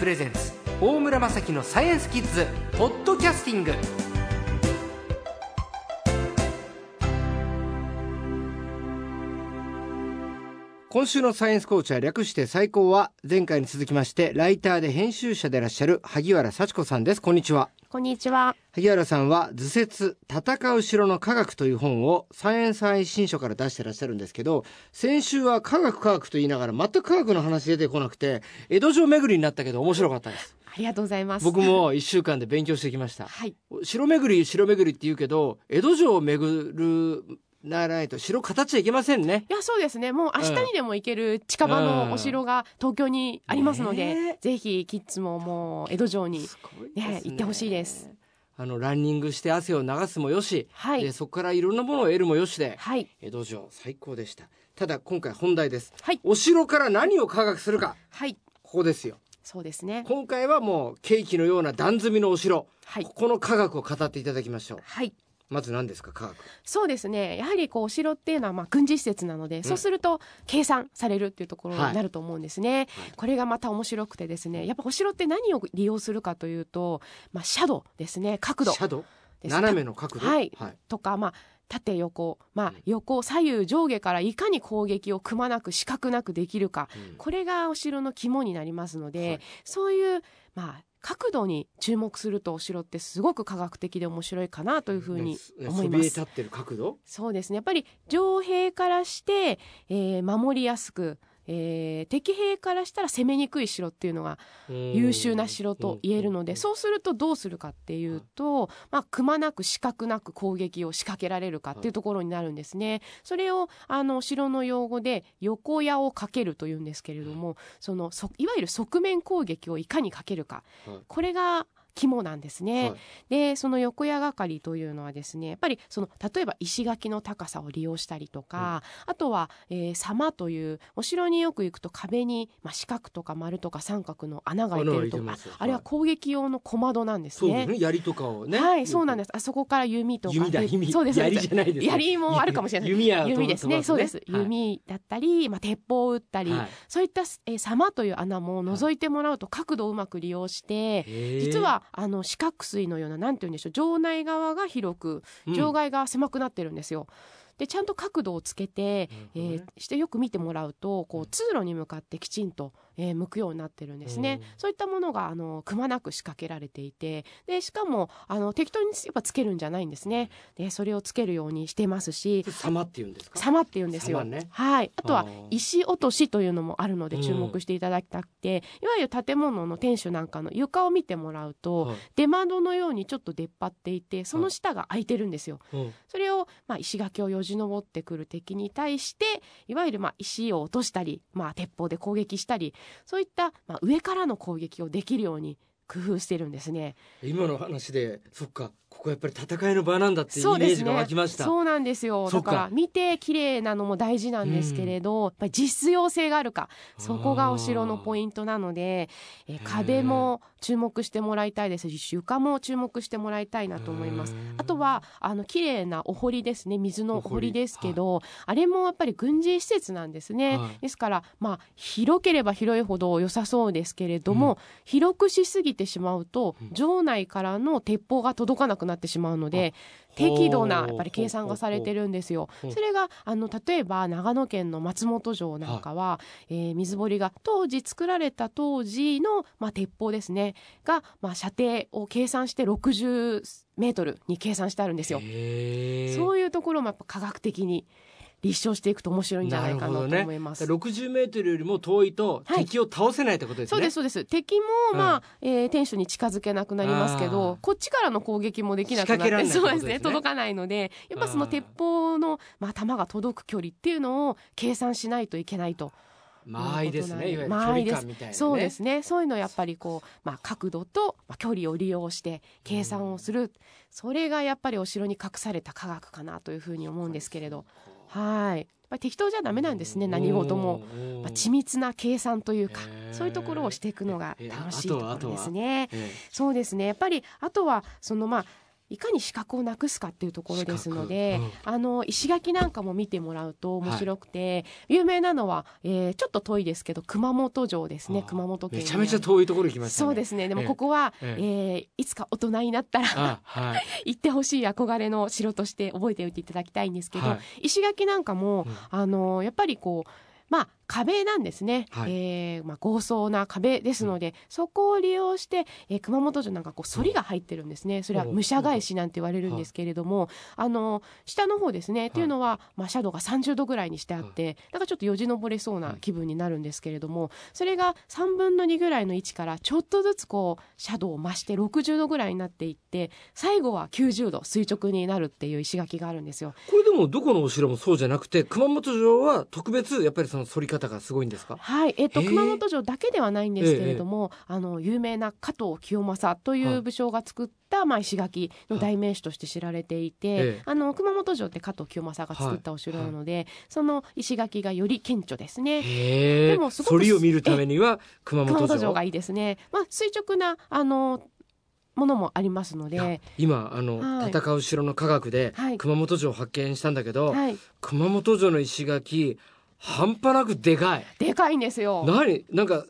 プレゼンツ大村雅樹のサイエンスキッズポッドキャスティング。今週のサイエンスコーチは略して最高は前回に続きましてライターで編集者でいらっしゃる萩原幸子さんです。こんにちは。こんにちは。萩原さんは図説戦う城の科学という本をサイエンス配信書から出してらっしゃるんですけど先週は科学科学と言いながら全く科学の話出てこなくて江戸城巡りになったけど面白かったですありがとうございます。僕も一週間で勉強してきましたはい。城巡り城巡りって言うけど江戸城を巡るならないと城語っちゃいけませんねいや、そうですね。もう明日にでも行ける近場のお城が東京にありますので、ねえぜひキッズももう江戸城にねね行ってほしいですあのランニングして汗を流すもよし、はいでそこからいろんなものを得るもよしではい。江戸城最高でしたただ今回本題ですはい。お城から何を科学するかはい。ここですよそうですね。今回はもうケーキのような段積みのお城、はいこ。この科学を語っていただきましょうはい。まず何ですか？科学。そうですね。やはりこうお城っていうのはまあ軍事施設なので、そうすると計算されるっていうところになると思うんですね。はい。これがまた面白くてですね、やっぱお城って何を利用するかというと、まあシャドウですね、角度。シャドウです斜めの角度？はい。はい、とか、まあ、縦横、まあうん、横左右上下からいかに攻撃をくまなく四角なくできるか。うん。これがお城の肝になりますので、はい。そういう、まあ、角度に注目するとお城ってすごく科学的で面白いかなというふうにね思います。そびえ立ってる角度？そうですね。やっぱり城兵からして、えー守りやすく、えー敵兵からしたら攻めにくい城っていうのが優秀な城と言えるので、そうするとどうするかっていうと、まあ、くまなく四角なく攻撃を仕掛けられるかっていうところになるんですね。それをあの城の用語で横矢をかけるというんですけれども、そのそいわゆる側面攻撃をいかにかけるか、はいこれが肝なんですね。はいでその横矢係というのはですねやっぱりその例えば石垣の高さを利用したりとか、あとは、えー、様というお城によく行くと壁に、まあ、四角とか丸とか三角の穴が開いてると穴が開いてますああれは攻撃用の小窓なんですね。そうですね槍とかをねはい、そうなんでです。あそこから弓とかそうです。槍じゃないですね槍もあるかもしれない。弓矢を弓ですね。そうです。はい弓だったり、まあ鉄砲を撃ったり、はいそういったえー様という穴も覗いてもらうと角度をうまく利用して、実はあの四角錐のようななんて言うんでしょう城内側が広くうん場外が狭くなってるんですよ。でちゃんと角度をつけて、えーしてよく見てもらうとこう通路に向かってきちんと、えー向くようになってるんですね、うん。そういったものがあのくまなく仕掛けられていてでしかもあの適当にやっぱつけるんじゃないんですね。でそれをつけるようにしてますし様って言うんですか？様って言うんですよ。様ね。はい。あとは石落としというのもあるのでうん。注目していただきたくて、いわゆる建物の天守なんかの床を見てもらうと、はい。出窓のようにちょっと出っ張っていてその下が開いてるんですよ。うん。それを、まあ、石垣をよじ登ってくる敵に対していわゆる、まあ、石を落としたり、まあ、鉄砲で攻撃したりそういった、まあ、上からの攻撃をできるように工夫してるんですね。今の話でそっかここやっぱり戦いの場なんだっていうイメージが湧きました。そうなんですよ。だから見て綺麗なのも大事なんですけれど、やっぱり実用性があるか。そこがお城のポイントなので、えー壁も注目してもらいたいですし床も注目してもらいたいなと思います。あとはあの綺麗なお堀ですね。水のお堀ですけど、あれもやっぱり軍事施設なんですね、はい。ですからまあ広ければ広いほど良さそうですけれども、広くしすぎてしまうと、うん。城内からの鉄砲が届かなくなってしまうので適度なやっぱり計算がされてるんですよ。それがあの例えば長野県の松本城なんかは、えー水堀が当時作られた当時の、まあ、鉄砲ですね。が、まあ、射程を計算して60メートルに計算してあるんですよ。そういうところもやっぱ科学的に立証していくと面白いんじゃないかなと思います。60メートルよりも遠いとはい。敵を倒せないってことですね、そうですそうです。敵も、うん。まあえー天守に近づけなくなりますけあどー。こっちからの攻撃もできなくなってそうですね届かないのでやっぱその鉄砲の、まあ、弾が届く距離っていうのを計算しないといけないと。間合いですねいわゆいです。離感みたいなね。そうですね。そういうのをやっぱりこう、まあ、角度と、まあ、距離を利用して計算をする、それがやっぱりお城に隠された科学かなというふうに思うんですけれどはい。やっぱり適当じゃダメなんですね何事も。まあ、緻密な計算というかそういうところをしていくのが楽しいところですね。えそうですね。やっぱりあとはそのまあいかに視覚をなくすかっていうところですので、視覚あの石垣なんかも見てもらうと面白くて、有名なのは、えーちょっと遠いですけど熊本城ですね。あ熊本県めちゃめちゃい遠いところ行きましたね。そうですね。でもええ。ここは、ええ。えーいつか大人になったらあはい。行ってほしい憧れの城として覚えておいていただきたいんですけど、はい。石垣なんかも、うん。あのやっぱりこうまあ壁なんですね、はい。えーまあ、豪壮な壁ですので、そこを利用して、えー熊本城なんかこう反りが入ってるんですね。それは武者返しなんて言われるんですけれども、あの下の方ですね、っていうのは、まあ、シャドウが30度ぐらいにしてあって、だからちょっとよじ登れそうな気分になるんですけれどもそれが3分の2ぐらいの位置からちょっとずつこうシャドウを増して60度ぐらいになっていって最後は90度垂直になるっていう石垣があるんですよ。これでもどこのお城もそうじゃなくて熊本城は特別やっぱりその反り方がすごいんですか？はい、えっ、ー熊本城だけではないんですけれども、あの有名な加藤清正といはいう武将が作った、まあ石垣の代名詞として知られていて、ええ。あの熊本城って加藤清正が作ったお城なので、その石垣がより顕著ですね。でもすごくを見るためには熊熊本城がいいですね。まあ垂直なあのものもありますので、今あの、はい。戦う城の科学ではい。熊本城を発見したんだけど、はい、熊本城の石垣半端なくでかい。でかいんですよ。何？なんか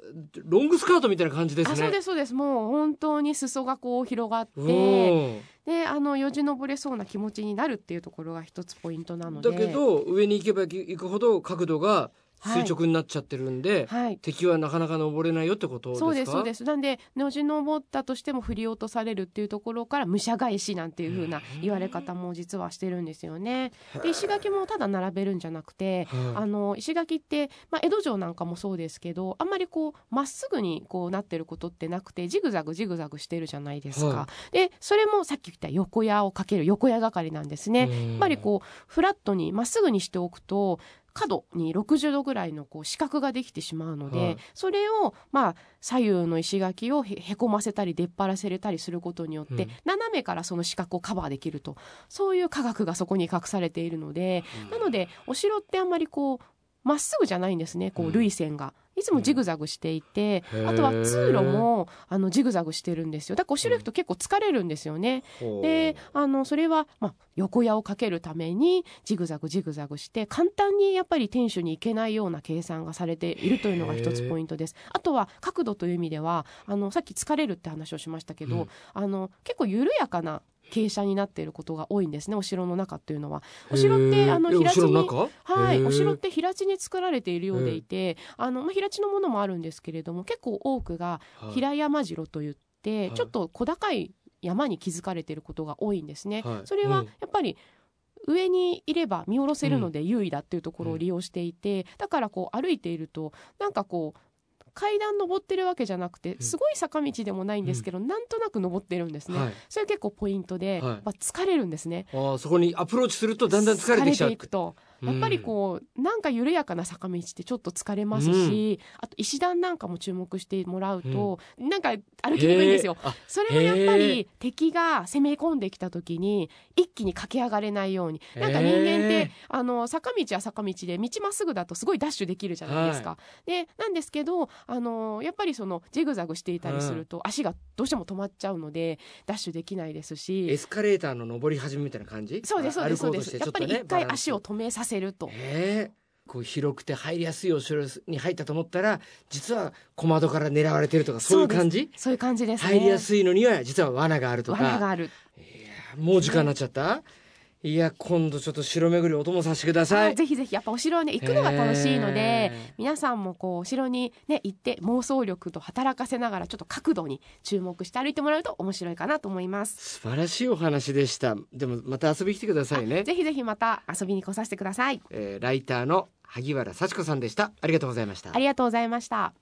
ロングスカートみたいな感じですね。あそうですそうです。もう本当に裾がこう広がっうてんであのよじ登れそうな気持ちになるっていうところが一つポイントなので。だけど上に行けば行くほど角度が垂直になっちゃってるんで、はい。敵はなかなか登れないよってことですか？そうですそうです。なんでよじ登ったとしても振り落とされるっていうところから武者返しなんていう風な言われ方も実はしてるんですよね。で石垣もただ並べるんじゃなくてはい。あの石垣って、まあ、江戸城なんかもそうですけどあんまりこうまっすぐにこうなってることってなくてジグザグジグザグしてるじゃないですか。はでそれもさっき言った横矢をかける横矢係なんですね。やっぱりこうフラットにまっすぐにしておくと角に60度ぐらいのこう四角ができてしまうので、はい。それをまあ左右の石垣をへへこませたり出っ張らせれたりすることによって、うん。斜めからその四角をカバーできると。そういう科学がそこに隠されているので、なのでお城ってあんまりこうまっすぐじゃないんですね。こうん。う類線が。いつもジグザグしていて、へーあとは通路もあのジグザグしてる。んですよだからお城行くと結構疲れるんですよね。ほう。であのそれは、まあ、横矢をかけるためにジグザグジグザグして簡単にやっぱり天守に行けないような計算がされているというのが一つポイントです。あとは角度という意味ではあのさっき疲れるって話をしましたけど、うん。あの結構緩やかな傾斜になっていることが多いんですねお城の中っていうのは。お城ってあの平地にはい、お城って平地に作られているようでいて、あのまあ、平地のものもあるんですけれども結構多くがはい。平山城といって、はい。ちょっと小高い山に築かれていることが多いんですね。はい。それはうん。やっぱり上にいれば見下ろせるので優位だっていうところを利用していて、だからこう歩いているとなんかこう階段登ってるわけじゃなくてん。すごい坂道でもないんですけど、なんとなく登ってるんですね。はい。それ結構ポイントで、はい。やっぱ疲れるんですね。あーそこにアプローチするとだんだん疲れてきちゃういくとやっぱりこうなんか緩やかな坂道ってちょっと疲れますし、あと石段なんかも注目してもらうと、なんか歩きにくいんですよ。それはやっぱり敵が攻め込んできた時に一気に駆け上がれないように。なんか人間ってあの坂道は坂道で道まっすぐだとすごいダッシュできるじゃないですか。でなんですけどあのやっぱりそのジグザグしていたりすると足がどうしても止まっちゃうのでダッシュできないですエし。スカレーターの上り始めみたいな感じ？そうですそうですそうです。やっぱり一回足を止めさせると。へえ。こう広くて入りやすいお城に入ったと思ったら実は小窓から狙われてるとかそういう感じ？そういう感じですね。入りやすいのには実は罠があるとか。罠がある。もう時間になっちゃったいや今度ちょっと城巡りお供させてくださいあぜひぜひやっぱお城はね行くのが楽しいので皆さんもこうお城にね行って妄想力と働かせながらちょっと角度に注目して歩いてもらうと面白いかなと思います。素晴らしいお話でしたでもまた遊びに来てくださいね、ぜひぜひまた遊びに来させてください。えーライターの萩原幸子さんでしたありがとうございましたありがとうございました。